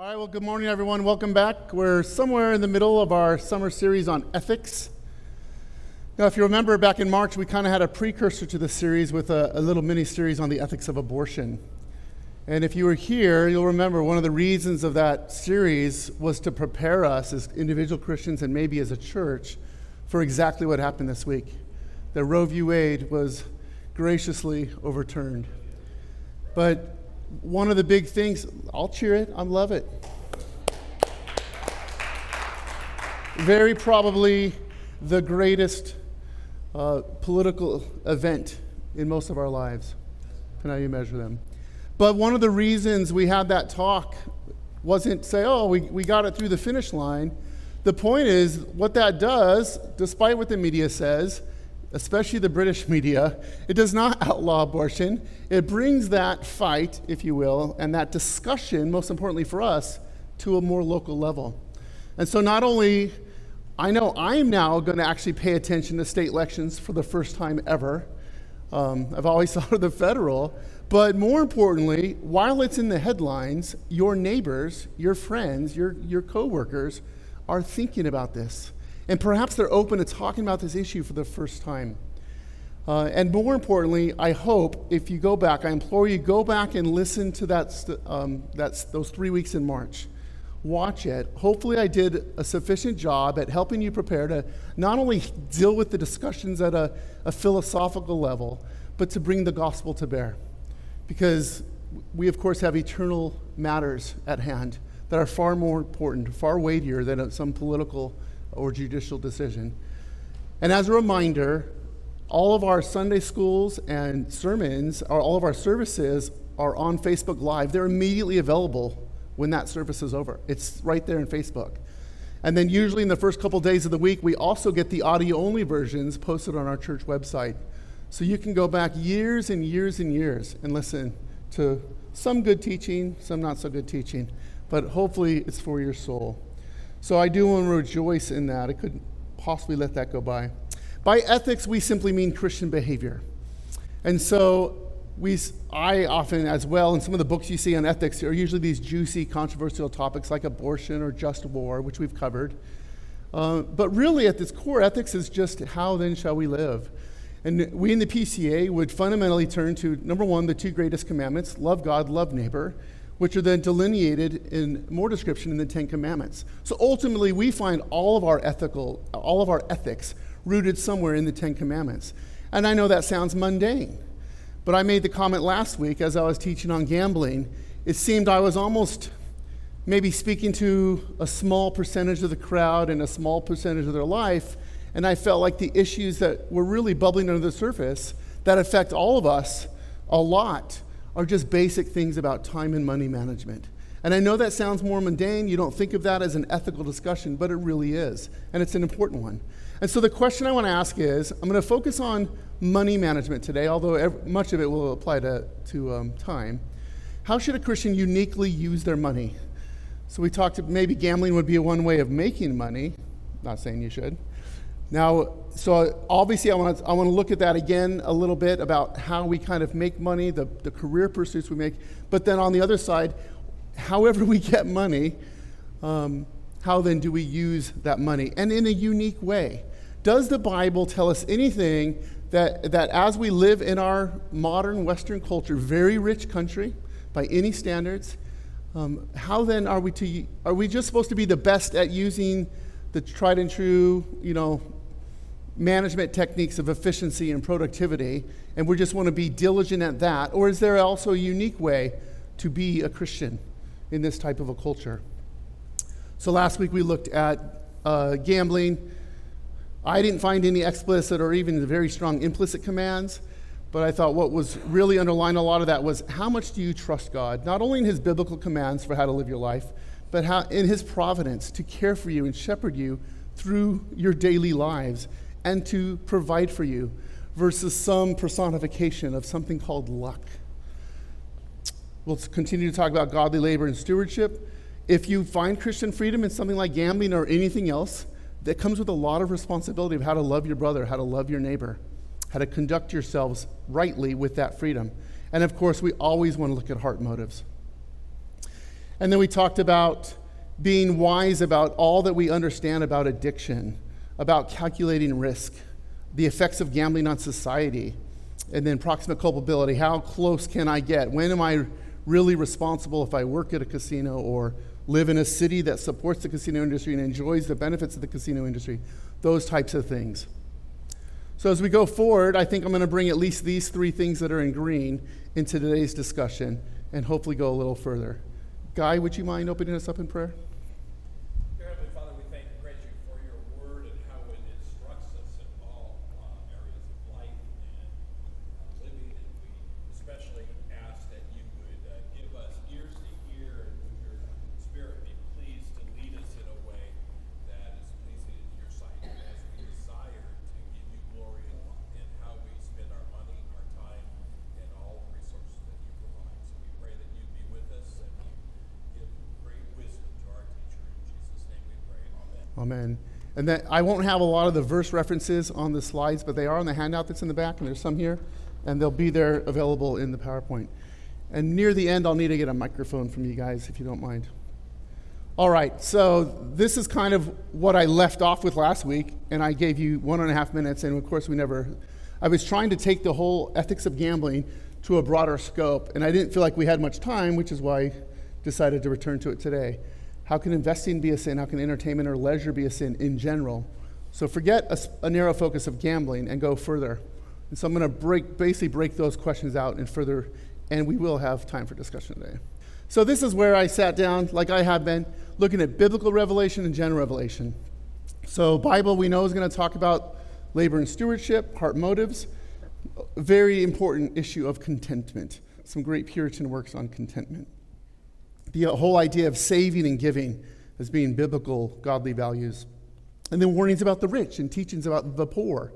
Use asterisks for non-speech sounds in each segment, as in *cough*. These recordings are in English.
All right, well, good morning, everyone. Welcome back. We're somewhere in the middle of our summer series on ethics. Now, if you remember back in March, we kind of had a precursor to the series with a, a little mini series on the ethics of abortion. And if you were here, you'll remember one of the reasons of that series was to prepare us as individual Christians and maybe as a church for exactly what happened this week. That Roe v. Wade was graciously overturned. But one of the big things, I'll cheer it, I love it. Very probably the greatest uh, political event in most of our lives, and how you measure them. But one of the reasons we had that talk wasn't say, oh, we, we got it through the finish line. The point is, what that does, despite what the media says, especially the British media, it does not *laughs* outlaw abortion. It brings that fight, if you will, and that discussion, most importantly for us, to a more local level. And so not only, I know I'm now going to actually pay attention to state elections for the first time ever. Um, I've always *laughs* thought of the federal. But more importantly, while it's in the headlines, your neighbors, your friends, your, your coworkers are thinking about this. And perhaps they're open to talking about this issue for the first time. Uh, and more importantly, I hope if you go back, I implore you go back and listen to that st- um, that's those three weeks in March. Watch it. Hopefully, I did a sufficient job at helping you prepare to not only deal with the discussions at a, a philosophical level, but to bring the gospel to bear. Because we, of course, have eternal matters at hand that are far more important, far weightier than some political or judicial decision. And as a reminder, all of our Sunday schools and sermons, or all of our services, are on Facebook Live. They're immediately available when that service is over. It's right there in Facebook. And then, usually, in the first couple days of the week, we also get the audio only versions posted on our church website. So you can go back years and years and years and listen to some good teaching, some not so good teaching, but hopefully it's for your soul. So I do want to rejoice in that. I couldn't possibly let that go by. By ethics, we simply mean Christian behavior. And so we, I often, as well, in some of the books you see on ethics, are usually these juicy, controversial topics like abortion or just war, which we've covered. Uh, but really, at its core, ethics is just how then shall we live? And we in the PCA would fundamentally turn to number one, the two greatest commandments love God, love neighbor which are then delineated in more description in the Ten Commandments. So ultimately, we find all of our ethical, all of our ethics rooted somewhere in the Ten Commandments. And I know that sounds mundane, but I made the comment last week as I was teaching on gambling. It seemed I was almost maybe speaking to a small percentage of the crowd and a small percentage of their life, and I felt like the issues that were really bubbling under the surface that affect all of us a lot are just basic things about time and money management. And I know that sounds more mundane. You don't think of that as an ethical discussion, but it really is. And it's an important one. And so the question I want to ask is I'm going to focus on money management today, although every, much of it will apply to, to um, time. How should a Christian uniquely use their money? So we talked, maybe gambling would be one way of making money. Not saying you should. Now, so obviously, I want to I want to look at that again a little bit about how we kind of make money, the, the career pursuits we make. But then on the other side, however we get money, um, how then do we use that money? And in a unique way. Does the Bible tell us anything that, that as we live in our modern Western culture, very rich country by any standards, um, how then are we to, are we just supposed to be the best at using the tried and true, you know, management techniques of efficiency and productivity, and we just want to be diligent at that? Or is there also a unique way to be a Christian in this type of a culture? So last week we looked at uh, gambling. I didn't find any explicit or even very strong implicit commands, but I thought what was really underlying a lot of that was how much do you trust God, not only in His biblical commands for how to live your life, but how in His providence to care for you and shepherd you through your daily lives and to provide for you versus some personification of something called luck. We'll continue to talk about godly labor and stewardship. If you find Christian freedom in something like gambling or anything else, that comes with a lot of responsibility of how to love your brother, how to love your neighbor, how to conduct yourselves rightly with that freedom. And of course, we always want to look at heart motives. And then we talked about being wise about all that we understand about addiction, about calculating risk, the effects of gambling on society, and then proximate culpability. How close can I get? When am I really responsible if I work at a casino or live in a city that supports the casino industry and enjoys the benefits of the casino industry? Those types of things. So, as we go forward, I think I'm going to bring at least these three things that are in green into today's discussion and hopefully go a little further. Guy, would you mind opening us up in prayer? Amen. And that I won't have a lot of the verse references on the slides, but they are on the handout that's in the back, and there's some here, and they'll be there available in the PowerPoint. And near the end, I'll need to get a microphone from you guys if you don't mind. All right, so this is kind of what I left off with last week, and I gave you one and a half minutes, and of course, we never. I was trying to take the whole ethics of gambling to a broader scope, and I didn't feel like we had much time, which is why I decided to return to it today. How can investing be a sin? How can entertainment or leisure be a sin in general? So forget a, a narrow focus of gambling and go further. And so I'm going to break, basically break those questions out and further, and we will have time for discussion today. So this is where I sat down, like I have been, looking at biblical revelation and general revelation. So Bible we know is going to talk about labor and stewardship, heart motives, very important issue of contentment. Some great Puritan works on contentment the whole idea of saving and giving as being biblical, godly values. And then warnings about the rich and teachings about the poor.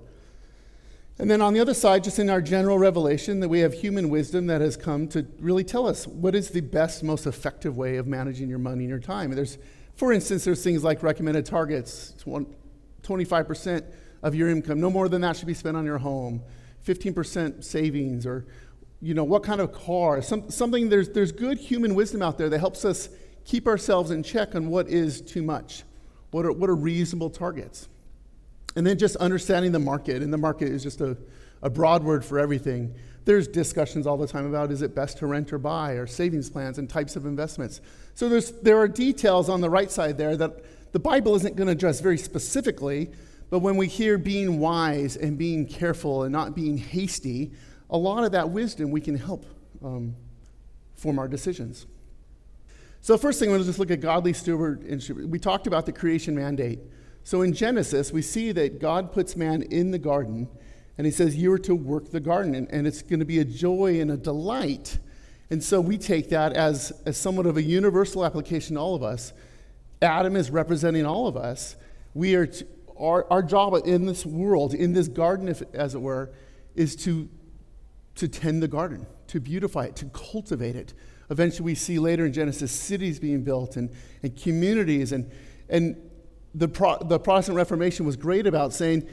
And then on the other side, just in our general revelation, that we have human wisdom that has come to really tell us what is the best, most effective way of managing your money and your time. And there's, for instance, there's things like recommended targets 25% of your income, no more than that should be spent on your home, 15% savings, or you know, what kind of car, some, something, there's, there's good human wisdom out there that helps us keep ourselves in check on what is too much, what are, what are reasonable targets. And then just understanding the market, and the market is just a, a broad word for everything. There's discussions all the time about is it best to rent or buy, or savings plans and types of investments. So there's, there are details on the right side there that the Bible isn't going to address very specifically, but when we hear being wise and being careful and not being hasty, a lot of that wisdom we can help um, form our decisions. So, first thing, we'll just look at godly stewardship. We talked about the creation mandate. So, in Genesis, we see that God puts man in the garden, and he says, You are to work the garden, and, and it's going to be a joy and a delight. And so, we take that as, as somewhat of a universal application to all of us. Adam is representing all of us. We are to, our, our job in this world, in this garden, if, as it were, is to to tend the garden, to beautify it, to cultivate it. Eventually, we see later in Genesis cities being built and, and communities. And, and the, Pro, the Protestant Reformation was great about saying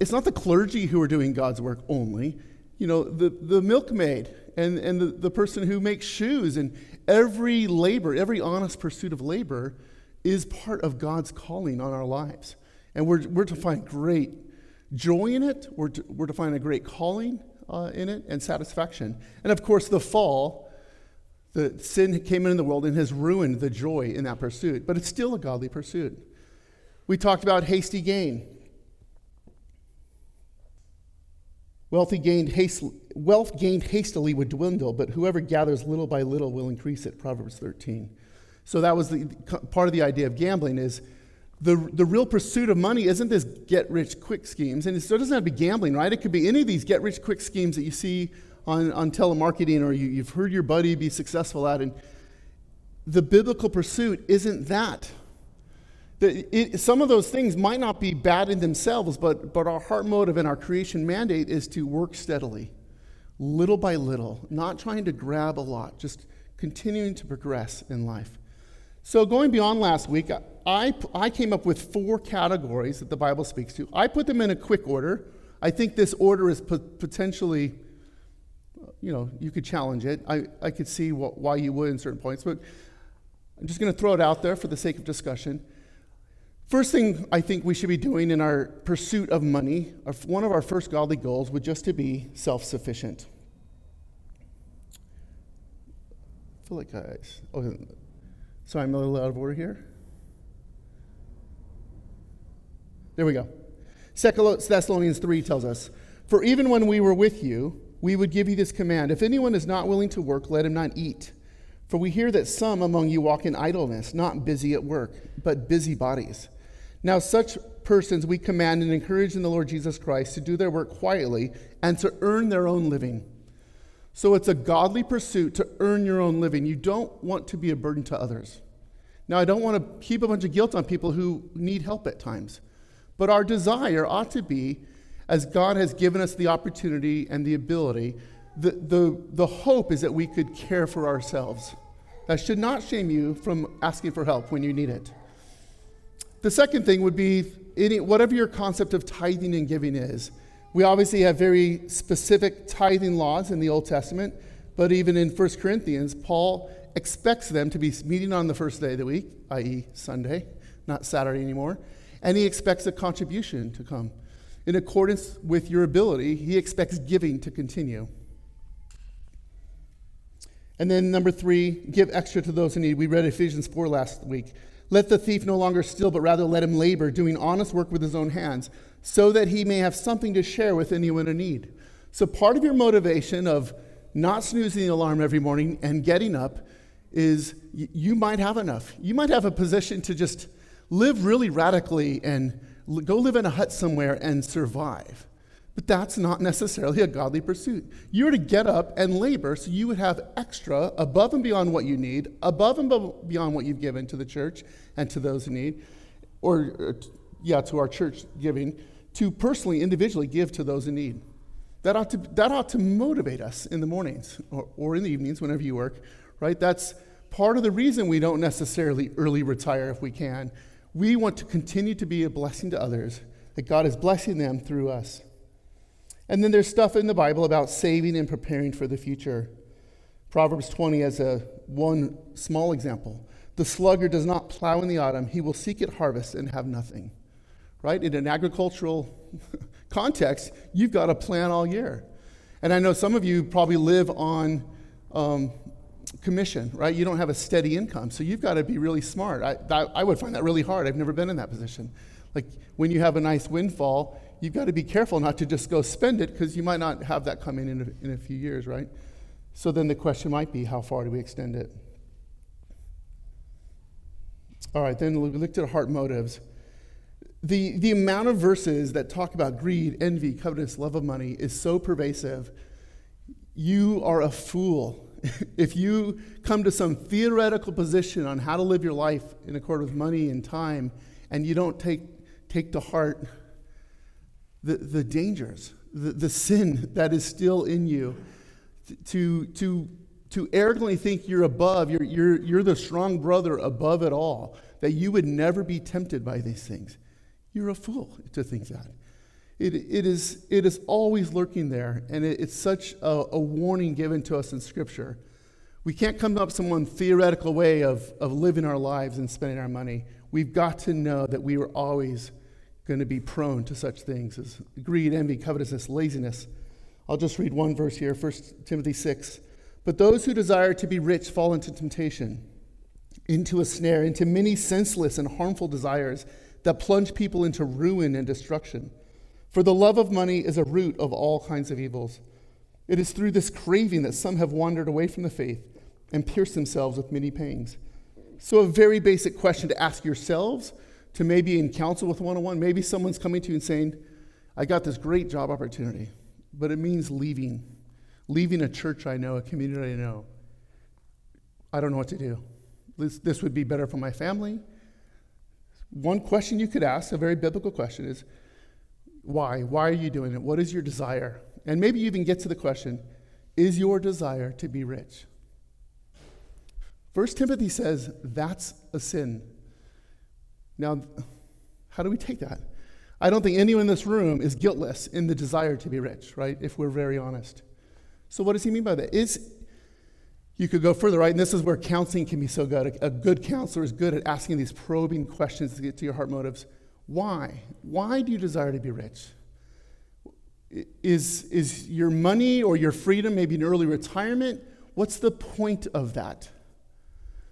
it's not the clergy who are doing God's work only. You know, the, the milkmaid and, and the, the person who makes shoes and every labor, every honest pursuit of labor is part of God's calling on our lives. And we're, we're to find great joy in it, we're to, we're to find a great calling uh, in it and satisfaction. And of course, the fall, the sin came into the world and has ruined the joy in that pursuit, but it's still a godly pursuit. We talked about hasty gain. Wealthy gained hastily, wealth gained hastily would dwindle, but whoever gathers little by little will increase it. Proverbs 13. So that was the part of the idea of gambling is the, the real pursuit of money isn't this get rich quick schemes. And it doesn't have to be gambling, right? It could be any of these get rich quick schemes that you see on, on telemarketing or you, you've heard your buddy be successful at. And the biblical pursuit isn't that. The, it, some of those things might not be bad in themselves, but, but our heart motive and our creation mandate is to work steadily, little by little, not trying to grab a lot, just continuing to progress in life. So, going beyond last week, I, I came up with four categories that the Bible speaks to. I put them in a quick order. I think this order is potentially, you know, you could challenge it. I, I could see wh- why you would in certain points. But I'm just going to throw it out there for the sake of discussion. First thing I think we should be doing in our pursuit of money, one of our first godly goals would just to be self sufficient. I feel like I. sorry, I'm a little out of order here. There we go. Thessalonians 3 tells us, For even when we were with you, we would give you this command If anyone is not willing to work, let him not eat. For we hear that some among you walk in idleness, not busy at work, but busy bodies. Now, such persons we command and encourage in the Lord Jesus Christ to do their work quietly and to earn their own living. So it's a godly pursuit to earn your own living. You don't want to be a burden to others. Now, I don't want to heap a bunch of guilt on people who need help at times, but our desire ought to be, as God has given us the opportunity and the ability, the, the, the hope is that we could care for ourselves. That should not shame you from asking for help when you need it. The second thing would be any, whatever your concept of tithing and giving is. We obviously have very specific tithing laws in the Old Testament, but even in 1 Corinthians, Paul expects them to be meeting on the first day of the week, i.e., Sunday, not Saturday anymore, and he expects a contribution to come. In accordance with your ability, he expects giving to continue. And then number three, give extra to those in need. We read Ephesians 4 last week. Let the thief no longer steal, but rather let him labor, doing honest work with his own hands, so that he may have something to share with anyone in need. So, part of your motivation of not snoozing the alarm every morning and getting up is you might have enough. You might have a position to just live really radically and go live in a hut somewhere and survive. But that's not necessarily a godly pursuit. You're to get up and labor so you would have extra above and beyond what you need, above and beyond what you've given to the church and to those in need, or, or yeah, to our church giving, to personally, individually give to those in need. That ought to, that ought to motivate us in the mornings or, or in the evenings, whenever you work, right? That's part of the reason we don't necessarily early retire if we can. We want to continue to be a blessing to others, that God is blessing them through us. And then there's stuff in the Bible about saving and preparing for the future. Proverbs 20 as a one small example. The sluggard does not plow in the autumn, he will seek at harvest and have nothing. Right? In an agricultural *laughs* context, you've got to plan all year. And I know some of you probably live on um, commission, right? You don't have a steady income, so you've got to be really smart. I, I would find that really hard. I've never been in that position. Like when you have a nice windfall, you've got to be careful not to just go spend it because you might not have that coming in a, in a few years, right? So then the question might be how far do we extend it? All right, then we looked at heart motives. The, the amount of verses that talk about greed, envy, covetousness, love of money is so pervasive. You are a fool *laughs* if you come to some theoretical position on how to live your life in accord with money and time and you don't take, take to heart the, the dangers, the, the sin that is still in you, to, to, to arrogantly think you're above, you're, you're, you're the strong brother above it all, that you would never be tempted by these things. You're a fool to think that. It, it, is, it is always lurking there, and it, it's such a, a, warning given to us in Scripture. We can't come up with some one theoretical way of, of living our lives and spending our money. We've got to know that we are always going to be prone to such things as greed, envy, covetousness, laziness. I'll just read one verse here, 1 Timothy 6. But those who desire to be rich fall into temptation, into a snare, into many senseless and harmful desires that plunge people into ruin and destruction. For the love of money is a root of all kinds of evils. It is through this craving that some have wandered away from the faith and pierced themselves with many pangs. So, a very basic question to ask yourselves to maybe in counsel with one on one. Maybe someone's coming to you and saying, I got this great job opportunity, but it means leaving, leaving a church I know, a community I know. I don't know what to do. This, this would be better for my family. One question you could ask, a very biblical question, is why? Why are you doing it? What is your desire? And maybe you even get to the question is your desire to be rich? First Timothy says that's a sin. Now, how do we take that? I don't think anyone in this room is guiltless in the desire to be rich, right? If we're very honest. So, what does he mean by that? Is, You could go further, right? And this is where counseling can be so good. A, a good counselor is good at asking these probing questions to get to your heart motives. Why? Why do you desire to be rich? Is, is your money or your freedom maybe an early retirement? What's the point of that?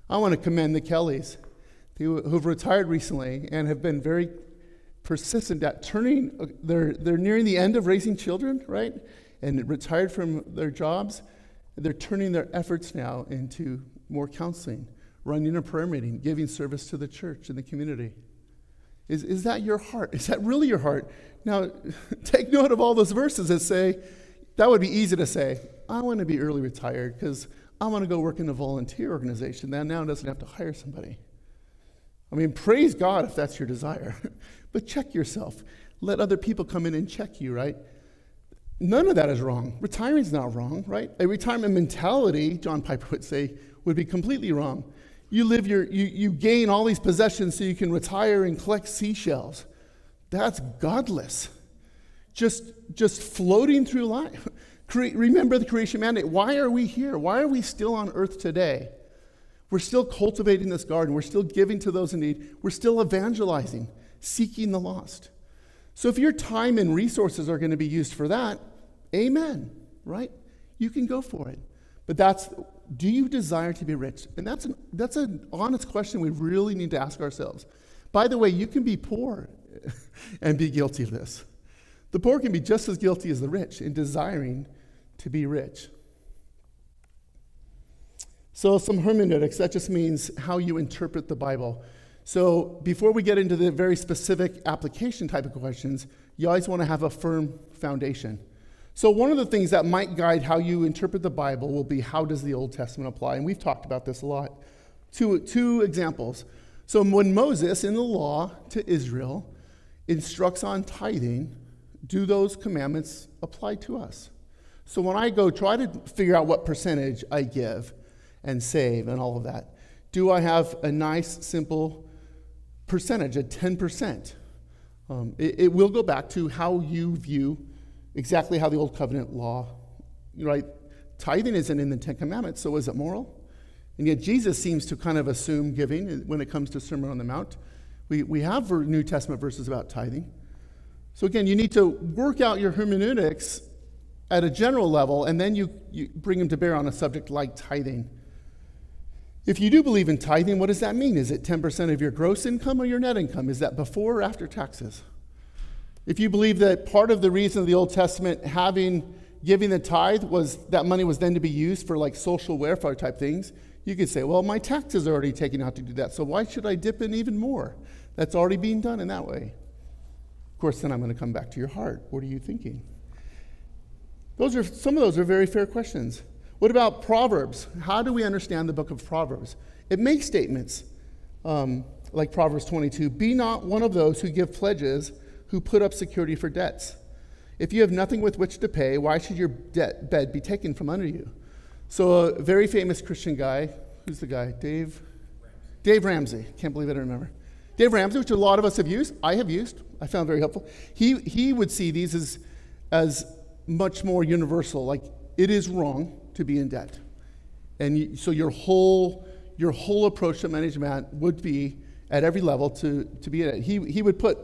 I want to commend the Kellys who, who've retired recently and have been very persistent at turning, uh, they're, they're nearing the end of raising children, right? And retired from their jobs. They're turning their efforts now into more counseling, running a prayer meeting, giving service to the church and the community. Is, is that your heart? Is that really your heart? Now, *laughs* take note of all those verses that say, that would be easy to say, I want to be early retired because I want to go work in a volunteer organization that now doesn't have to hire somebody. I mean, praise God if that's your desire, *laughs* but check yourself. Let other people come in and check you, right? None of that is wrong. Retiring's not wrong, right? A retirement mentality, John Piper would say, would be completely wrong. You live your, you, you gain all these possessions so you can retire and collect seashells. That's godless. Just, just floating through life. *laughs* Cre- remember the creation mandate. Why are we here? Why are we still on earth today? We're still cultivating this garden. We're still giving to those in need. We're still evangelizing, seeking the lost. So if your time and resources are going to be used for that, amen, right? You can go for it. But that's do you desire to be rich? And that's an, that's an honest question we really need to ask ourselves. By the way, you can be poor *laughs* and be guilty of this. The poor can be just as guilty as the rich in desiring to be rich. So, some hermeneutics, that just means how you interpret the Bible. So, before we get into the very specific application type of questions, you always want to have a firm foundation. So, one of the things that might guide how you interpret the Bible will be how does the Old Testament apply? And we've talked about this a lot. Two, two examples. So, when Moses in the law to Israel instructs on tithing, do those commandments apply to us? So, when I go try to figure out what percentage I give and save and all of that, do I have a nice, simple percentage, a 10%? Um, it, it will go back to how you view exactly how the Old Covenant law, right? Tithing isn't in the Ten Commandments, so is it moral? And yet Jesus seems to kind of assume giving when it comes to Sermon on the Mount. We, we have New Testament verses about tithing. So again, you need to work out your hermeneutics at a general level, and then you, you bring them to bear on a subject like tithing. If you do believe in tithing, what does that mean? Is it 10% of your gross income or your net income? Is that before or after taxes? If you believe that part of the reason of the Old Testament having giving the tithe was that money was then to be used for like social welfare type things, you could say, well, my taxes are already taken out to do that, so why should I dip in even more? That's already being done in that way. Of course, then I'm going to come back to your heart. What are you thinking? Those are some of those are very fair questions. What about Proverbs? How do we understand the book of Proverbs? It makes statements um, like Proverbs 22 Be not one of those who give pledges who put up security for debts. If you have nothing with which to pay, why should your debt bed be taken from under you? So, a very famous Christian guy, who's the guy? Dave? Ramsey. Dave Ramsey. Can't believe I don't remember. Dave Ramsey, which a lot of us have used, I have used, I found very helpful. He, he would see these as, as much more universal, like it is wrong to be in debt. And so your whole, your whole approach to management would be at every level to, to be in it. He, he would put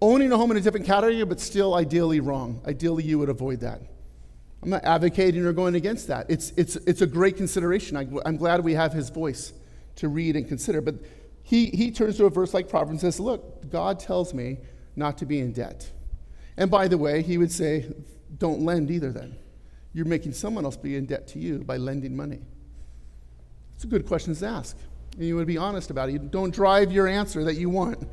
owning a home in a different category, but still ideally wrong. Ideally, you would avoid that. I'm not advocating or going against that. It's, it's, it's a great consideration. I, am glad we have his voice to read and consider. But he, he turns to a verse like Proverbs and says, Look, God tells me not to be in debt. And by the way, he would say, Don't lend either then. You're making someone else be in debt to you by lending money. It's a good question to ask. And you want to be honest about it. You don't drive your answer that you want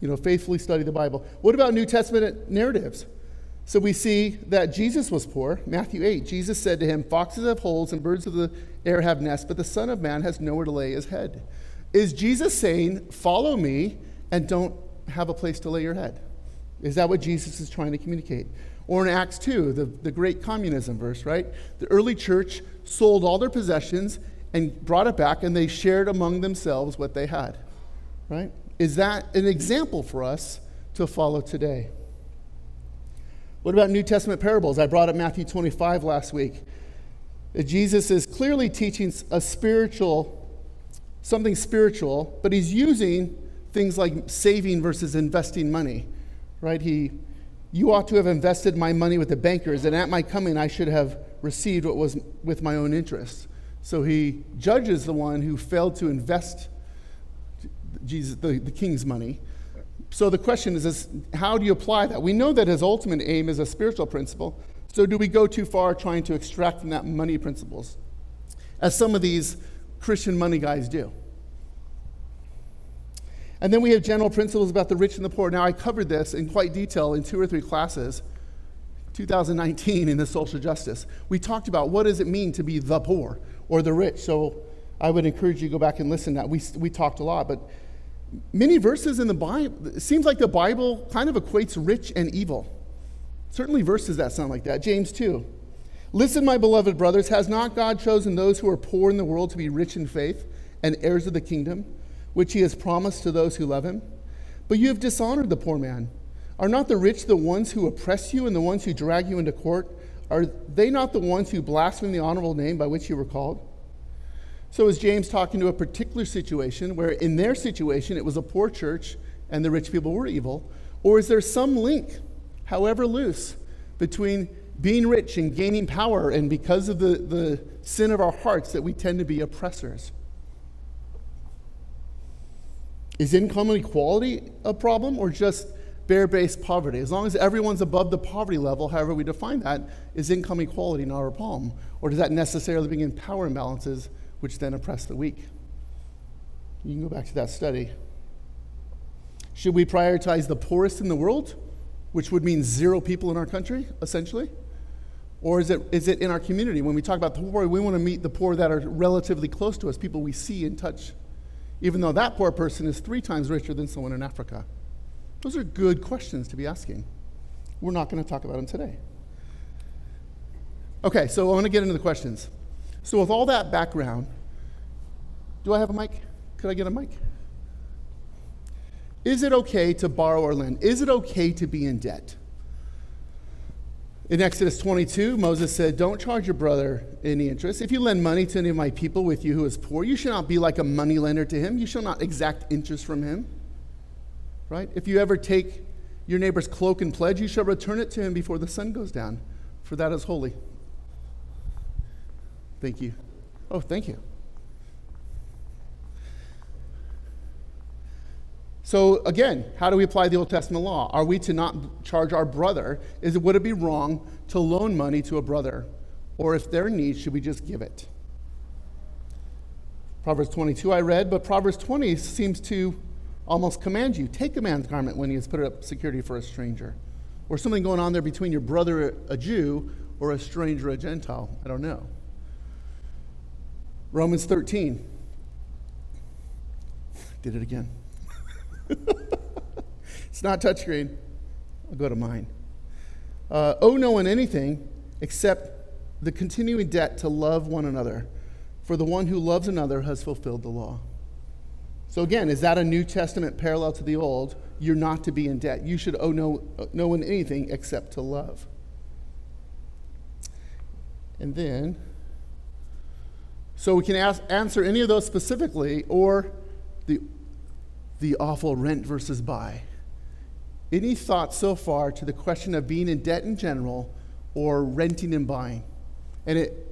you know, faithfully study the Bible. What about New Testament narratives? So we see that Jesus was poor. Matthew 8, Jesus said to him, Foxes have holes and birds of the air have nests, but the Son of Man has nowhere to lay his head. Is Jesus saying, Follow me and don't have a place to lay your head? Is that what Jesus is trying to communicate? Or in Acts 2, the, the great communism verse, right? The early church sold all their possessions and brought it back, and they shared among themselves what they had, right? Is that an example for us to follow today? What about New Testament parables? I brought up Matthew 25 last week. Uh, Jesus is clearly teaching a spiritual, something spiritual, but he's using things like saving versus investing money, right? He, you ought to have invested my money with the bankers, and at my coming I should have received what was with my own interest. So he judges the one who failed to invest Jesus, the, the king's money. So the question is, is, how do you apply that? We know that his ultimate aim is a spiritual principle. So do we go too far trying to extract from that money principles? As some of these Christian money guys do. And then we have general principles about the rich and the poor. Now, I covered this in quite detail in two or three classes, 2019 in the social justice. We talked about what does it mean to be the poor or the rich. So I would encourage you to go back and listen to that. We, we talked a lot, but many verses in the Bible, it seems like the Bible kind of equates rich and evil. Certainly verses that sound like that. James 2. Listen, my beloved brothers, has not God chosen those who are poor in the world to be rich in faith and heirs of the kingdom? Which he has promised to those who love him? But you have dishonored the poor man. Are not the rich the ones who oppress you and the ones who drag you into court? Are they not the ones who blaspheme the honorable name by which you were called? So, is James talking to a particular situation where, in their situation, it was a poor church and the rich people were evil? Or is there some link, however loose, between being rich and gaining power and because of the, the sin of our hearts that we tend to be oppressors? Is income inequality a problem or just bare based poverty? As long as everyone's above the poverty level, however we define that, is income equality not a problem? Or does that necessarily bring in power imbalances, which then oppress the weak? You can go back to that study. Should we prioritize the poorest in the world, which would mean zero people in our country, essentially? Or is it, is it in our community? When we talk about the poor, we want to meet the poor that are relatively close to us, people we see and touch even though that poor person is three times richer than someone in Africa? Those are good questions to be asking. We're not going to talk about them today. Okay, so I want to get into the questions. So, with all that background, do I have a mic? Could I get a mic? Is it okay to borrow or lend? Is it okay to be in debt? In Exodus 22, Moses said, Don't charge your brother any interest. If you lend money to any of my people with you who is poor, you shall not be like a money lender to him. You shall not exact interest from him. Right? If you ever take your neighbor's cloak and pledge, you shall return it to him before the sun goes down, for that is holy. Thank you. Oh, thank you. So again, how do we apply the Old Testament law? Are we to not charge our brother? Is it, would it be wrong to loan money to a brother? Or if they're in need, should we just give it? Proverbs 22 I read, but Proverbs 20 seems to almost command you take a man's garment when he has put up security for a stranger. Or something going on there between your brother, a Jew, or a stranger, a Gentile. I don't know. Romans 13. Did it again. *laughs* it's not touchscreen. I'll go to mine. Uh, owe no one anything except the continuing debt to love one another. For the one who loves another has fulfilled the law. So, again, is that a New Testament parallel to the Old? You're not to be in debt. You should owe no, no one anything except to love. And then, so we can ask, answer any of those specifically, or the the awful rent versus buy. Any thoughts so far to the question of being in debt in general or renting and buying? And it,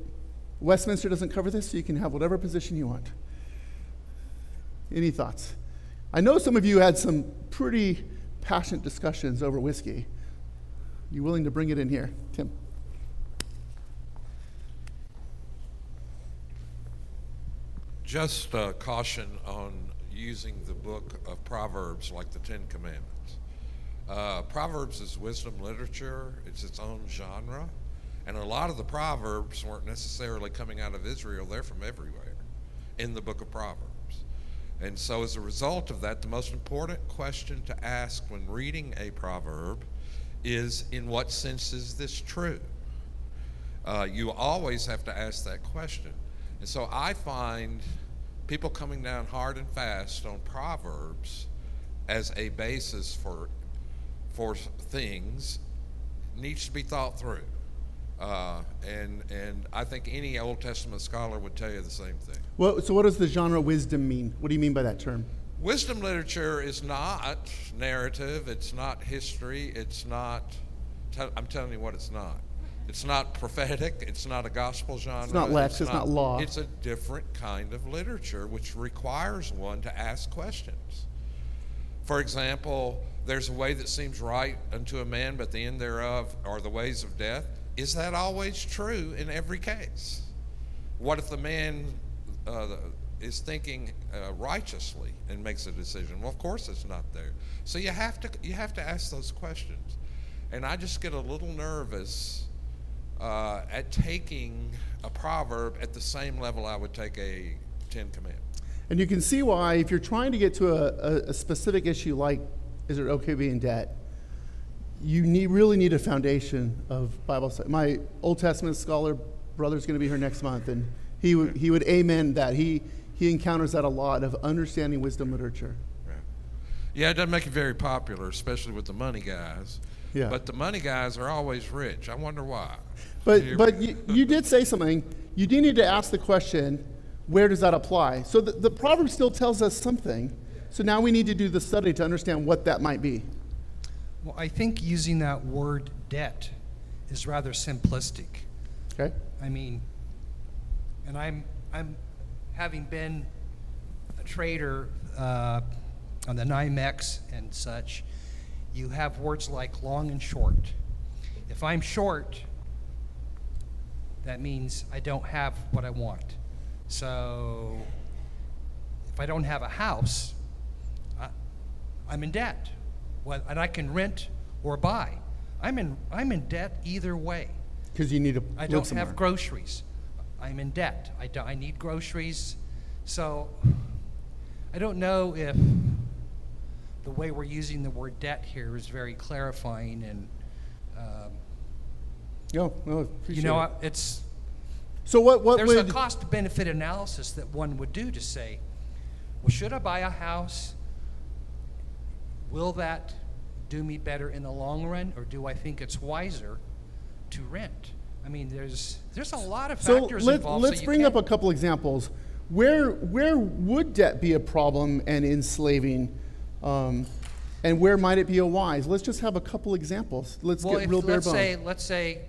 Westminster doesn't cover this, so you can have whatever position you want. Any thoughts? I know some of you had some pretty passionate discussions over whiskey. You willing to bring it in here, Tim? Just a caution on using the book of Proverbs like the Ten Commandments. Uh, Proverbs is wisdom literature, it's its own genre. And a lot of the Proverbs weren't necessarily coming out of Israel, they're from everywhere in the book of Proverbs. And so, as a result of that, the most important question to ask when reading a proverb is in what sense is this true? Uh, you always have to ask that question. And so, I find people coming down hard and fast on Proverbs as a basis for for things needs to be thought through. Uh, and, and I think any Old Testament scholar would tell you the same thing. Well, so what does the genre wisdom mean? What do you mean by that term? Wisdom literature is not narrative, it's not history, it's not, I'm telling you what it's not. It's not prophetic, it's not a gospel genre. It's not Lex, it's not law. It's a different kind of literature which requires one to ask questions. For example, there's a way that seems right unto a man, but the end thereof are the ways of death. Is that always true in every case? What if the man uh, is thinking uh, righteously and makes a decision? Well, of course it's not there. So you have to you have to ask those questions, and I just get a little nervous uh, at taking a proverb at the same level I would take a Ten Commandments. And you can see why, if you're trying to get to a, a, a specific issue like, is it okay to be in debt? You need, really need a foundation of Bible study. My Old Testament scholar brother's going to be here next month, and he would, he would amen that. He, he encounters that a lot of understanding wisdom literature. Yeah, it doesn't make it very popular, especially with the money guys. Yeah. But the money guys are always rich. I wonder why. But, Here- but you, you did say something. You do need to ask the question, where does that apply? So the, the proverb still tells us something. So now we need to do the study to understand what that might be. Well, I think using that word debt is rather simplistic. Okay? I mean, and I'm, I'm having been a trader uh, on the NYMEX and such, you have words like long and short. If I'm short, that means I don't have what I want. So if I don't have a house, I, I'm in debt. Well, and I can rent or buy. I'm in, I'm in debt either way. Because you need to I don't somewhere. have groceries. I'm in debt. I, do, I need groceries. So I don't know if the way we're using the word debt here is very clarifying and, um, No, no, appreciate you know, it. it's, So what, what there's would, a cost benefit analysis that one would do to say, well, should I buy a house? Will that do me better in the long run, or do I think it's wiser to rent? I mean, there's there's a lot of so factors let, involved. so let's you bring up a couple examples. Where, where would debt be a problem and enslaving? Um, and where might it be a wise? Let's just have a couple examples. Let's well, get if, real bare let's bones. say let's say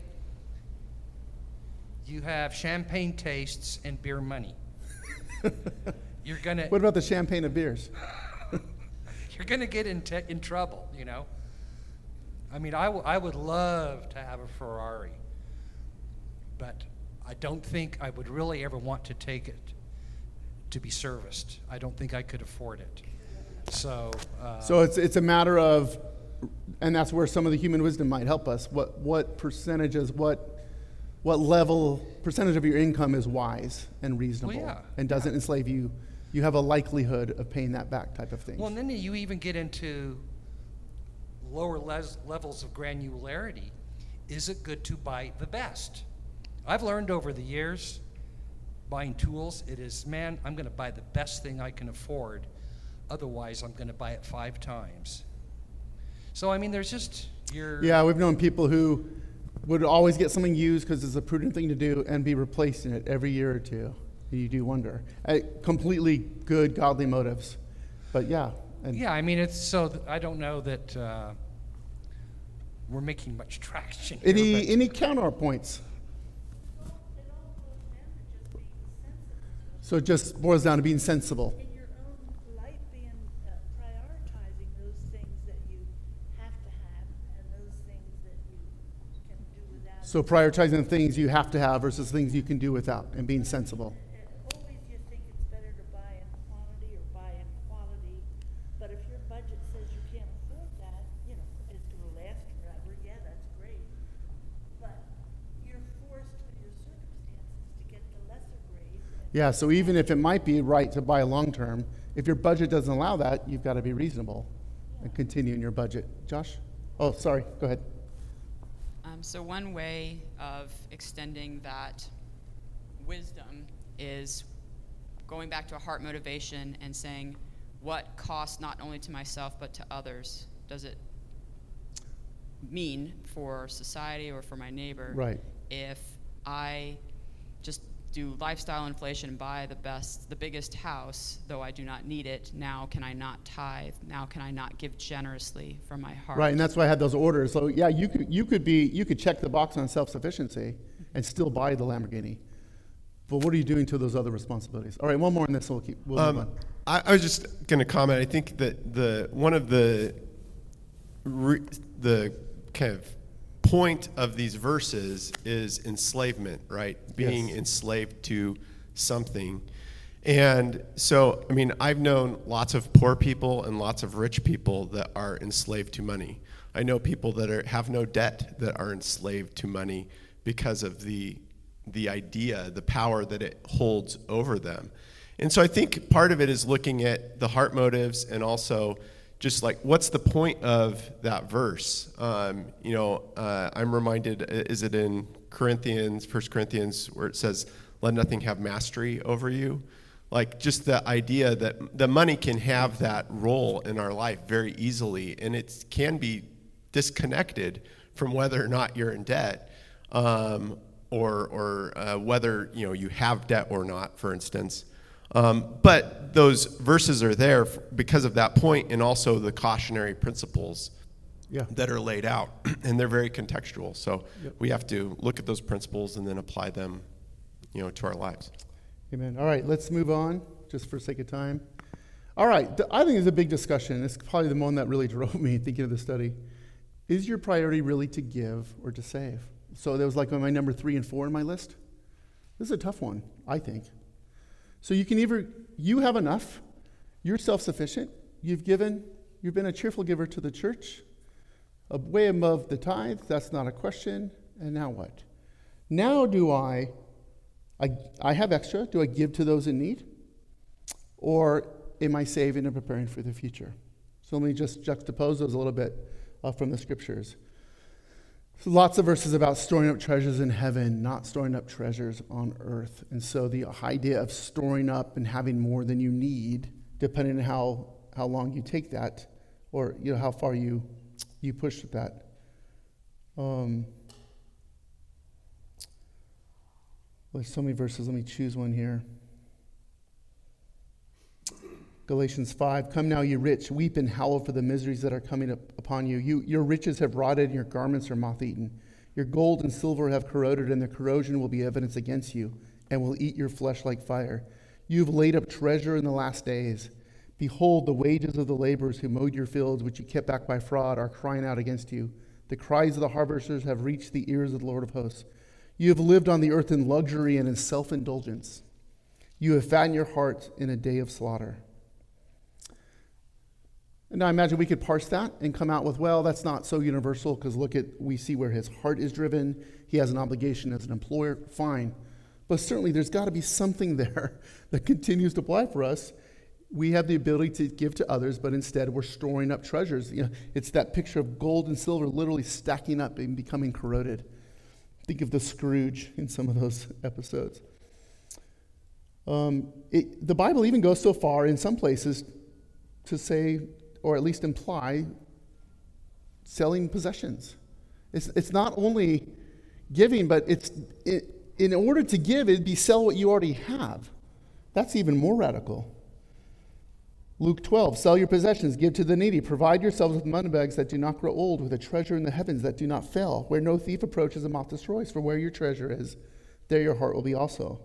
you have champagne tastes and beer money. *laughs* you're gonna what about the champagne of beers? *laughs* you're gonna get in te- in trouble. You know. I mean, I, w- I would love to have a Ferrari, but I don't think I would really ever want to take it to be serviced. I don't think I could afford it. So. Uh, So it's, it's a matter of, and that's where some of the human wisdom might help us. What, what percentages, what, what level, percentage of your income is wise and reasonable yeah, and doesn't enslave you? You have a likelihood of paying that back type of thing. Well, and then you even get into lower les- levels of granularity. Is it good to buy the best? I've learned over the years, buying tools, it is, man, I'm going to buy the best thing I can afford. Otherwise, I'm going to buy it five times. So, I mean, there's just your. yeah, we've known people who would always get something used because it's a prudent thing to do and be replacing it every year or two. And you do wonder. Uh, completely good, godly motives. But yeah. And Yeah, I mean, it's so, th- I don't know that uh, we're making much traction. here, Any, but- any counterpoints? Well, it all boils down to being sensible. So it just boils down to being sensible. In your own life, being, uh, prioritizing those things that you have to have and those things that you can do without. So prioritizing the things you have to have versus things you can do without and being sensible. Always you think it's better to buy in quantity or buy in quality, but if your budget says you can't afford that, you know, it's gonna last forever, yeah, that's great. But you're forced with your circumstances to get the lesser grade. Yeah, so even if it might be right to buy long term, if your budget doesn't allow that, you've got to be reasonable and continue in your budget. Josh? Oh, sorry, go ahead. Um, so one way of extending that wisdom is going back to a heart motivation and saying, what cost not only to myself but to others does it mean for society or for my neighbor? Right. if I just do lifestyle inflation buy the best, the biggest house, though I do not need it, now can I not tithe? Now can I not give generously from my heart? Right, and that's why I had those orders. So yeah, you could you could be you could check the box on self sufficiency and still buy the Lamborghini. But what are you doing to those other responsibilities? All right, one more and this we'll keep we'll Um, on. I, I was just going to comment. I think that the one of the re, the kind of point of these verses is enslavement, right? Being Yes. enslaved to something. And so, I mean, I've known lots of poor people and lots of rich people that are enslaved to money. I know people that are, have no debt that are enslaved to money because of the, the idea, the power that it holds over them. And so I think part of it is looking at the heart motives and also just like what's the point of that verse? Um, you know, uh, I'm reminded, is it in Corinthians, First Corinthians, where it says, "Let nothing have mastery over you." Like just the idea that the money can have that role in our life very easily, and it can be disconnected from whether or not you're in debt, um, or or uh, whether you know you have debt or not, for instance. Um, but those verses are there f- because of that point, and also the cautionary principles Yeah. that are laid out, *clears throat* and they're very contextual. So we have to look at those principles and then apply them, you know, to our lives. Amen. All right, let's move on, just for sake of time. All right, I think it's a big discussion. It's probably the one that really *laughs* drove me thinking of the study. Is your priority really to give or to save? So that was like my number three and four in my list. This is a tough one, I think. So you can either you have enough, you're self-sufficient, you've given, you've been a cheerful giver to the church, way above the tithe, that's not a question. And now what? Now do I I, I have extra. Do I give to those in need? Or am I saving and preparing for the future? So let me just juxtapose those a little bit uh, from the scriptures. Lots of verses about storing up treasures in heaven, not storing up treasures on earth. And so the idea of storing up and having more than you need, depending on how, how long you take that, or you know how far you you push with that. Um, there's so many verses. Let me choose one here. Galatians 5 Come now, you rich, weep and howl for the miseries that are coming up upon you. you. Your riches have rotted, and your garments are moth eaten. Your gold and silver have corroded, and the corrosion will be evidence against you, and will eat your flesh like fire. You've laid up treasure in the last days. Behold, the wages of the laborers who mowed your fields, which you kept back by fraud, are crying out against you. The cries of the harvesters have reached the ears of the Lord of hosts. You have lived on the earth in luxury and in self indulgence. You have fattened your heart in a day of slaughter. And I imagine we could parse that and come out with, well, that's not so universal because look at, we see where his heart is driven. He has an obligation as an employer. Fine. But certainly there's got to be something *laughs* there that continues to apply for us. We have the ability to give to others, but instead we're storing up treasures. You know, it's that picture of gold and silver literally stacking up and becoming corroded. Think of the Scrooge in some of those *laughs* episodes. Um, it, the Bible even goes so far in some places to say, or at least imply, selling possessions. It's, it's not only giving, but it's it, in order to give, it'd be sell what you already have. That's even more radical. Luke 12, sell your possessions, give to the needy, provide yourselves with money bags that do not grow old, with a treasure in the heavens that do not fail, where no thief approaches and moth destroys. For where your treasure is, there your heart will be also.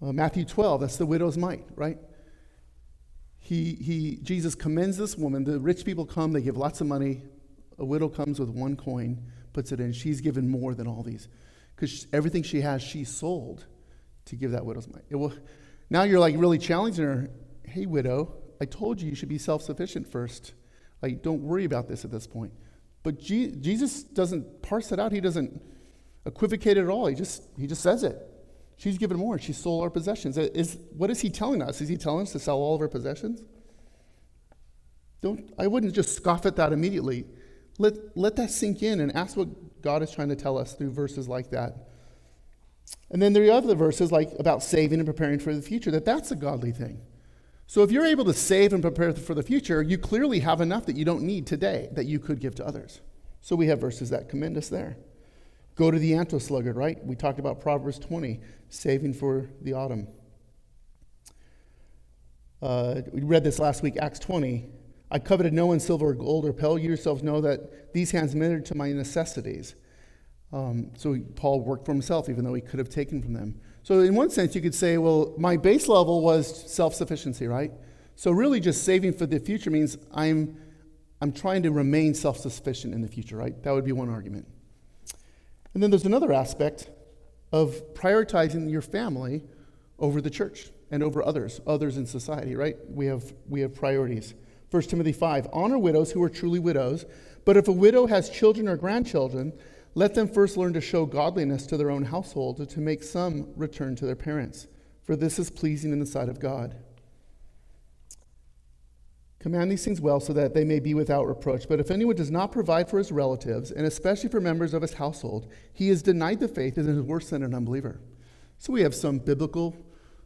Uh, Matthew 12, that's the widow's mite, right? He, he, Jesus commends this woman. The rich people come, they give lots of money. A widow comes with one coin, puts it in. She's given more than all these. Because everything she has, she sold to give that widow's money. It will, now you're like really challenging her. Hey, widow, I told you you should be self sufficient first. Like, don't worry about this at this point. But Je- Jesus doesn't parse it out. He doesn't equivocate it at all. He just, he just says it. She's given more. She sold our possessions. Uh, is, what is he telling us? Is he telling us to sell all of our possessions? Don't, I wouldn't just scoff at that immediately. Let, let that sink in and ask what God is trying to tell us through verses like that. And then there are other verses like about saving and preparing for the future, that that's a godly thing. So if you're able to save and prepare for the future, you clearly have enough that you don't need today that you could give to others. So we have verses that commend us there. Go to the anto sluggard, right? We talked about Proverbs 20, saving for the autumn. Uh, we read this last week, Acts 20. I coveted no one's silver or gold or pearl. You yourselves know that these hands ministered to my necessities. Um, so Paul worked for himself, even though he could have taken from them. So, in one sense, you could say, well, my base level was self sufficiency, right? So, really, just saving for the future means I'm, I'm trying to remain self sufficient in the future, right? That would be one argument. And then there's another aspect of prioritizing your family over the church and over others, others in society, right? We have, we have priorities. 1 Timothy 5 Honor widows who are truly widows, but if a widow has children or grandchildren, let them first learn to show godliness to their own household to make some return to their parents, for this is pleasing in the sight of God. Command these things well so that they may be without reproach. But if anyone does not provide for his relatives, and especially for members of his household, he is denied the faith and is worse than an unbeliever. So we have some biblical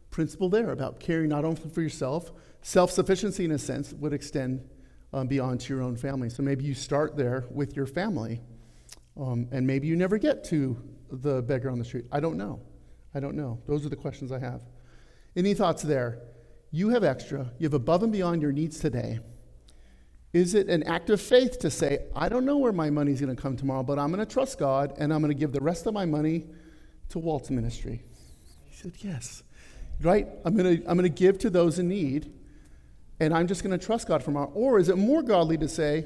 principle there about caring not only for yourself, self sufficiency in a sense would extend um, beyond to your own family. So maybe you start there with your family, um, and maybe you never get to the beggar on the street. I don't know. I don't know. Those are the questions I have. Any thoughts there? You have extra, you have above and beyond your needs today. Is it an act of faith to say, I don't know where my money's going to come tomorrow, but I'm going to trust God and I'm going to give the rest of my money to Walt's ministry? He said, Yes. Right? I'm going to, I'm going to give to those in need and I'm just going to trust God from our. Or is it more godly to say,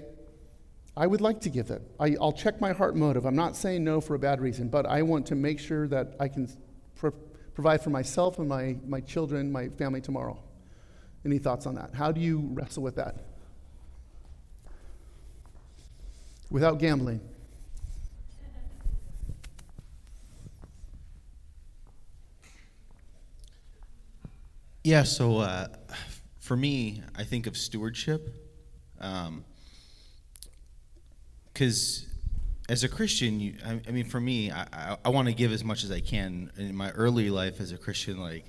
I would like to give it. I, will check my heart motive. I'm not saying no for a bad reason, but I want to make sure that I can pro- provide for myself and my, my children, my family tomorrow. Any thoughts on that? How do you wrestle with that? Without gambling. Yeah, so uh, for me, I think of stewardship. Because um, as a Christian, you, I, I, mean, for me, I, I, I want to give as much as I can. In my early life as a Christian, like,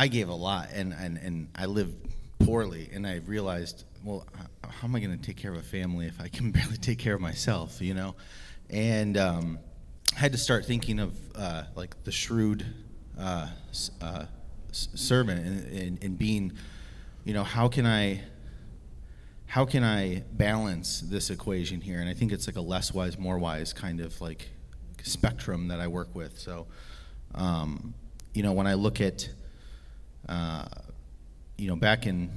I gave a lot, and, and, and I lived poorly, and I realized, well, how am I going to take care of a family if I can *laughs* barely take care of myself, you know? And um, I had to start thinking of uh, like the shrewd uh, uh, servant and, and, and being, you know, how can I how can I balance this equation here? And I think it's like a less wise, more wise kind of like spectrum that I work with. So, um, you know, when I look at uh, you know, back in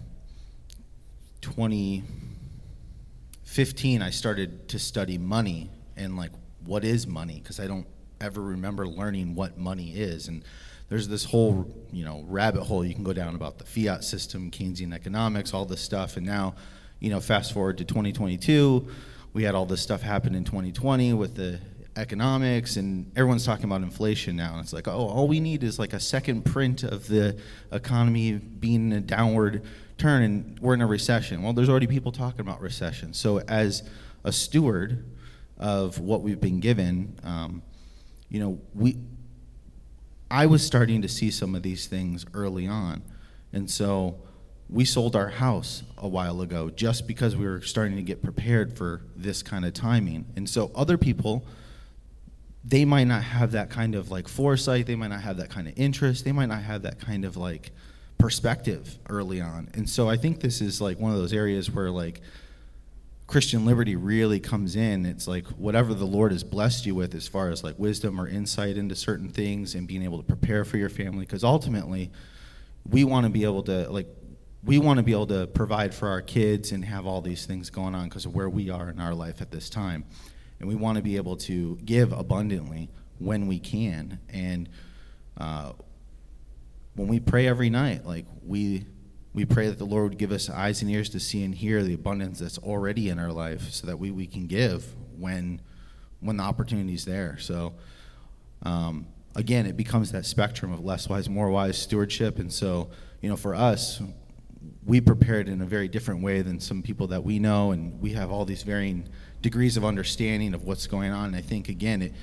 2015, I started to study money and like what is money because I don't ever remember learning what money is. And there's this whole you know rabbit hole you can go down about the fiat system, Keynesian economics, all this stuff. And now, you know, fast forward to 2022, we had all this stuff happen in 2020 with the economics and everyone's talking about inflation now. And it's like, oh, all we need is like a second print of the economy being a downward turn and we're in a recession. Well, there's already people talking about recession. So as a steward of what we've been given, um, you know, we, I was starting to see some of these things early on. And so we sold our house a while ago just because we were starting to get prepared for this kind of timing. And so other people, they might not have that kind of like foresight they might not have that kind of interest they might not have that kind of like perspective early on. And so i think this is like one of those areas where like christian liberty really comes in. It's like whatever the lord has blessed you with as far as like wisdom or insight into certain things and being able to prepare for your family because ultimately we want to be able to like we want to be able to provide for our kids and have all these things going on because of where we are in our life at this time and we want to be able to give abundantly when we can. And uh, when we pray every night, like we we pray that the Lord would give us eyes and ears to see and hear the abundance that's already in our life, so that we, we can give when when the opportunity is there. So. Um, again, it becomes that spectrum of less wise, more wise stewardship. And so, you know, for us, we prepared in a very different way than some people that we know, and we have all these varying degrees of understanding of what's going on. And I think again, it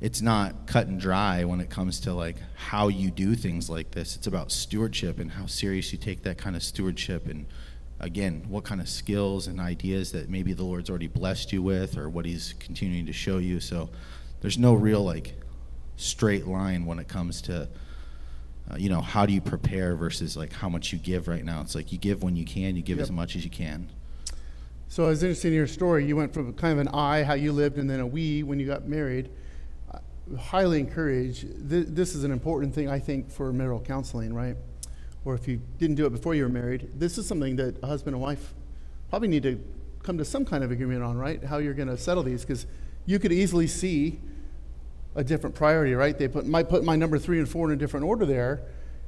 it's not cut and dry when it comes to like how you do things like this. It's about stewardship and how serious you take that kind of stewardship and again, what kind of skills and ideas that maybe the Lord's already blessed you with or what he's continuing to show you. So there's no real like straight line when it comes to uh, you know how do you prepare versus like how much you give right now it's like you give when you can you give Yep. as much as you can So it's interesting in your story. You went from kind of an I, how you lived, and then a we when you got married. I highly encourage. Th- this is an important thing, I think, for marital counseling, right? Or if you didn't do it before you were married, this is something that a husband and wife probably need to come to some kind of agreement on, right? How you're going to settle these, because you could easily see a different priority, right? They put, might put my number three and four in a different order there,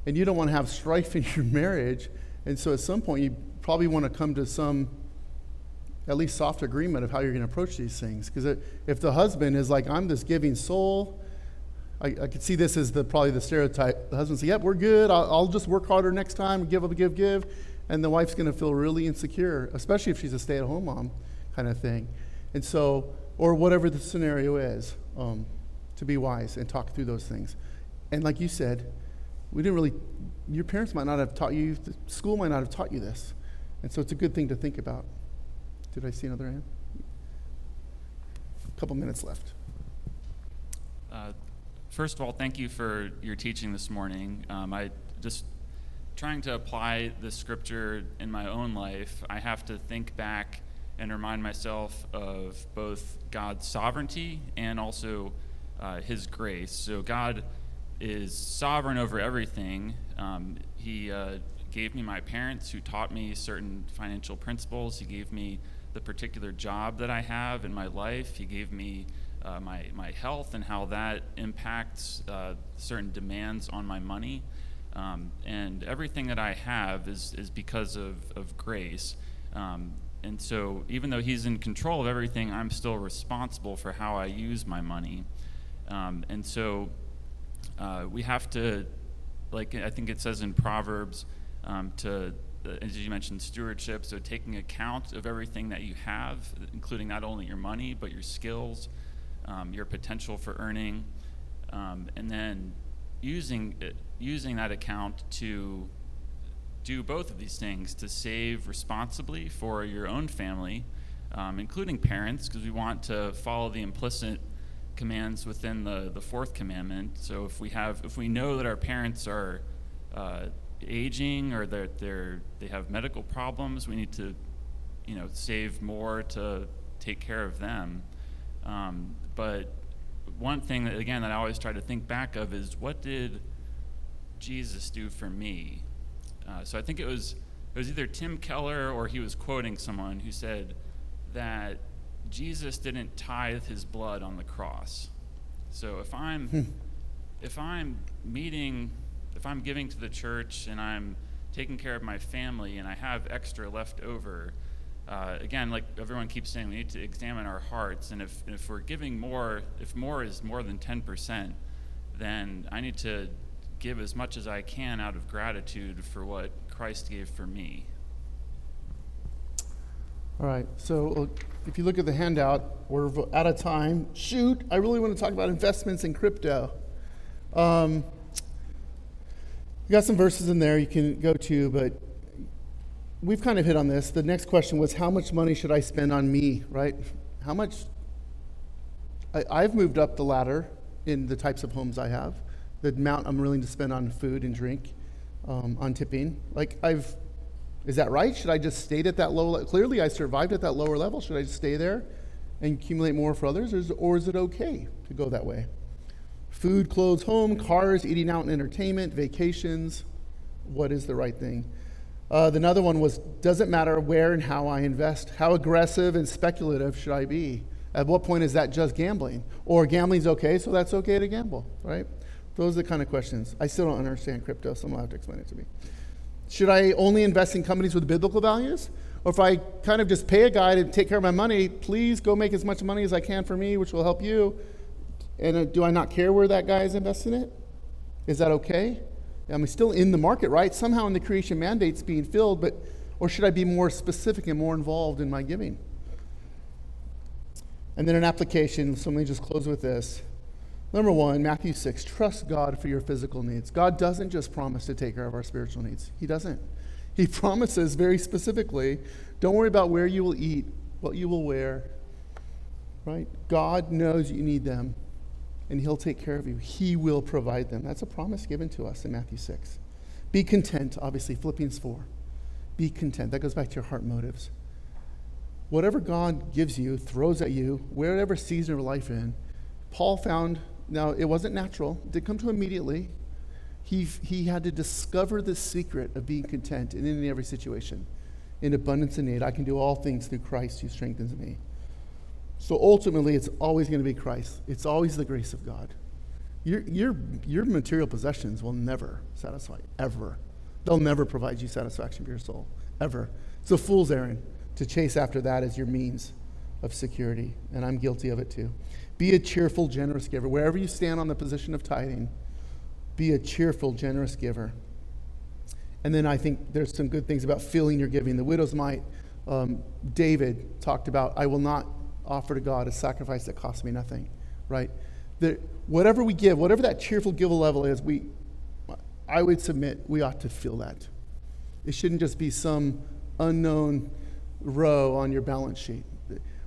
and you don't want to have strife in *laughs* your marriage. And so at some point, you probably want to come to some at least soft agreement of how you're going to approach these things. Because if the husband is like, I'm this giving soul, I, I could see this as the probably the stereotype. The husband says, "Yep, we're good. I'll, I'll just work harder next time. Give up, give, give," and the wife's going to feel really insecure, especially if she's a stay-at-home mom, kind of thing. And so, or whatever the scenario is, um, to be wise and talk through those things. And like you said, we didn't really. Your parents might not have taught you. School might not have taught you this, and so it's a good thing to think about. Did I see another hand? A couple minutes left. Uh, First of all, thank you for your teaching this morning. Um, I just trying to apply the scripture in my own life. I have to think back and remind myself of both God's sovereignty and also uh, His grace. So God is sovereign over everything. Um, he uh, gave me my parents who taught me certain financial principles. He gave me the particular job that I have in my life. He gave me uh, my, my health and how that impacts uh, certain demands on my money. Um, and everything that I have is, is because of, of grace. Um, and so, even though He's in control of everything, I'm still responsible for how I use my money. Um, and so, uh, we have to, like I think it says in Proverbs, um, to uh, as you mentioned, stewardship. So taking account of everything that you have, including not only your money but your skills, um, your potential for earning, um, and then using it, using that account to do both of these things to save responsibly for your own family, um, including parents, because we want to follow the implicit commands within the, the fourth commandment. So if we have if we know that our parents are uh, aging or they're, they're they have medical problems, we need to you know save more to take care of them. Um, but one thing that again that I always try to think back of is what did Jesus do for me? Uh, so I think it was it was either Tim Keller or he was quoting someone who said that Jesus didn't tithe his blood on the cross. So if I'm if I'm meeting if I'm giving to the church and I'm taking care of my family and I have extra left over, uh, again, like everyone keeps saying, we need to examine our hearts. And if, if we're giving more, if more is more than 10%, then I need to give as much as I can out of gratitude for what Christ gave for me. All right, so uh, if you look at the handout, we're out of time. Shoot, I really want to talk about investments in crypto. Um, we got some verses in there you can go to, but we've kind of hit on this. The next question was how much money should I spend on me, right? How much? I, I've moved up the ladder in the types of homes I have, the amount I'm willing to spend on food and drink, um, on tipping. Like, I've is that right? Should I just stay at that low level? Clearly, I survived at that lower level. Should I just stay there and accumulate more for others? Or is, or is it okay to go that way? Food, clothes, home, cars, eating out and entertainment, vacations. What is the right thing? Uh, the another one was does it matter where and how I invest? How aggressive and speculative should I be? At what point is that just gambling? Or gambling's okay, so that's okay to gamble, right? Those are the kind of questions. I still don't understand crypto, someone will have to explain it to me. Should I only invest in companies with biblical values? Or if I kind of just pay a guy to take care of my money, please go make as much money as I can for me, which will help you. And uh, do I not care where that guy is investing it? Is that okay? I'm still in the market, right? Somehow in the creation mandate's being filled, but or should I be more specific and more involved in my giving? And then an application, so let me just close with this. Number one, Matthew 6, trust God for your physical needs. God doesn't just promise to take care of our spiritual needs, He doesn't. He *laughs* promises very specifically don't worry about where you will eat, what you will wear, right? God knows you need them. and He'll take care of you. He will provide them. That's a promise given to us in Matthew 6. Be content, obviously, Philippians 4. Be content. That goes back to your heart motives. Whatever God gives you, throws at you, wherever season of life in, Paul found, now it wasn't natural, it did come to him immediately. He, he had to discover the secret of being content in any and every situation. In abundance and need, I can do all things through Christ who strengthens me. So ultimately, it's always going to be Christ. It's always the grace of God. Your, your, your material possessions will never satisfy, ever. They'll never provide you satisfaction for your soul, ever. It's a fool's errand to chase after that as your means of security, and I'm guilty of it too. Be a cheerful, generous giver. Wherever you stand on the position of tithing, be a cheerful, generous giver. And then I think there's some good things about feeling your giving. The widow's mite, um, David talked about, I will not offer to God a sacrifice that costs me nothing, right? That whatever we give, whatever that cheerful give level is, we, I would submit we ought to feel that. It shouldn't just be some unknown row on your balance sheet.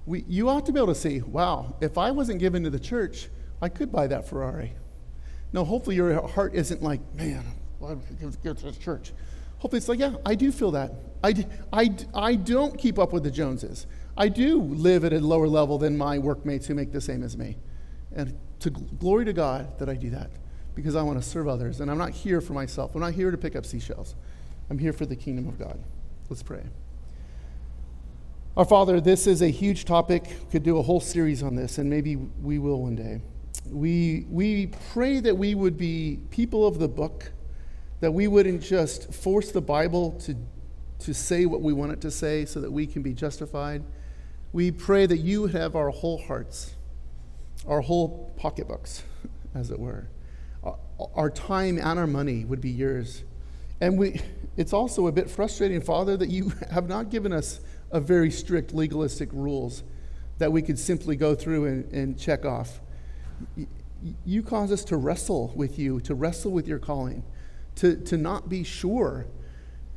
We, you ought to be able to see, wow, if I wasn't given to the church, I could buy that Ferrari. No, hopefully your heart isn't like, man, well, give, give to the church. Hopefully it's like, yeah, I do feel that. I, I, I don't keep up with the Joneses. I do live at a lower level than my workmates who make the same as me. And to glory to God that I do that because I want to serve others. And I'm not here for myself. I'm not here to pick up seashells. I'm here for the kingdom of God. Let's pray. Our Father, this is a huge topic. We could do a whole series on this, and maybe we will one day. We, we pray that we would be people of the book, that we wouldn't just force the Bible to, to say what we want it to say so that we can be justified we pray that you would have our whole hearts, our whole pocketbooks, *laughs* as it were. Our time and our money would be yours. And we, it's also a bit frustrating, Father, that you *laughs* have not given us a very strict legalistic rules that we could simply go through and, and check off. You cause us to wrestle with you, to wrestle with your calling, to, to not be sure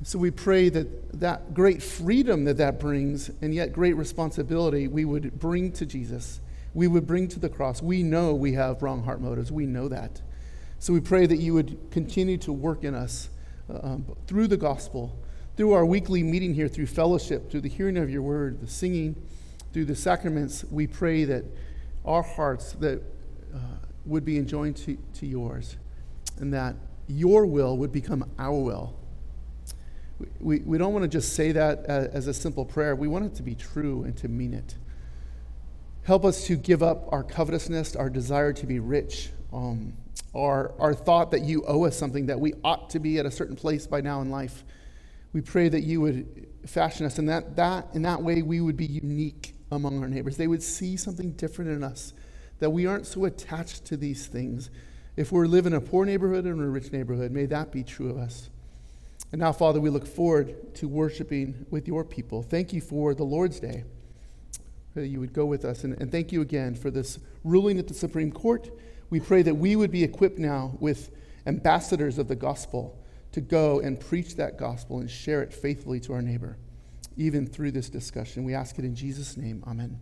so we pray that that great freedom that that brings, and yet great responsibility, we would bring to Jesus. We would bring to the cross. We know we have wrong heart motives. We know that. So we pray that you would continue to work in us um, through the gospel, through our weekly meeting here, through fellowship, through the hearing of your word, the singing, through the sacraments. We pray that our hearts that uh, would be enjoined to, to yours, and that your will would become our will we, we don't want to just say that as a simple prayer. We want it to be true and to mean it. Help us to give up our covetousness, our desire to be rich, um, our, our thought that you owe us something, that we ought to be at a certain place by now in life. We pray that you would fashion us, and that, that in that way we would be unique among our neighbors. They would see something different in us, that we aren't so attached to these things. If we live in a poor neighborhood or in a rich neighborhood, may that be true of us. And now, Father, we look forward to worshiping with your people. Thank you for the Lord's Day, that you would go with us. And, and thank you again for this ruling at the Supreme Court. We pray that we would be equipped now with ambassadors of the gospel to go and preach that gospel and share it faithfully to our neighbor, even through this discussion. We ask it in Jesus' name. Amen.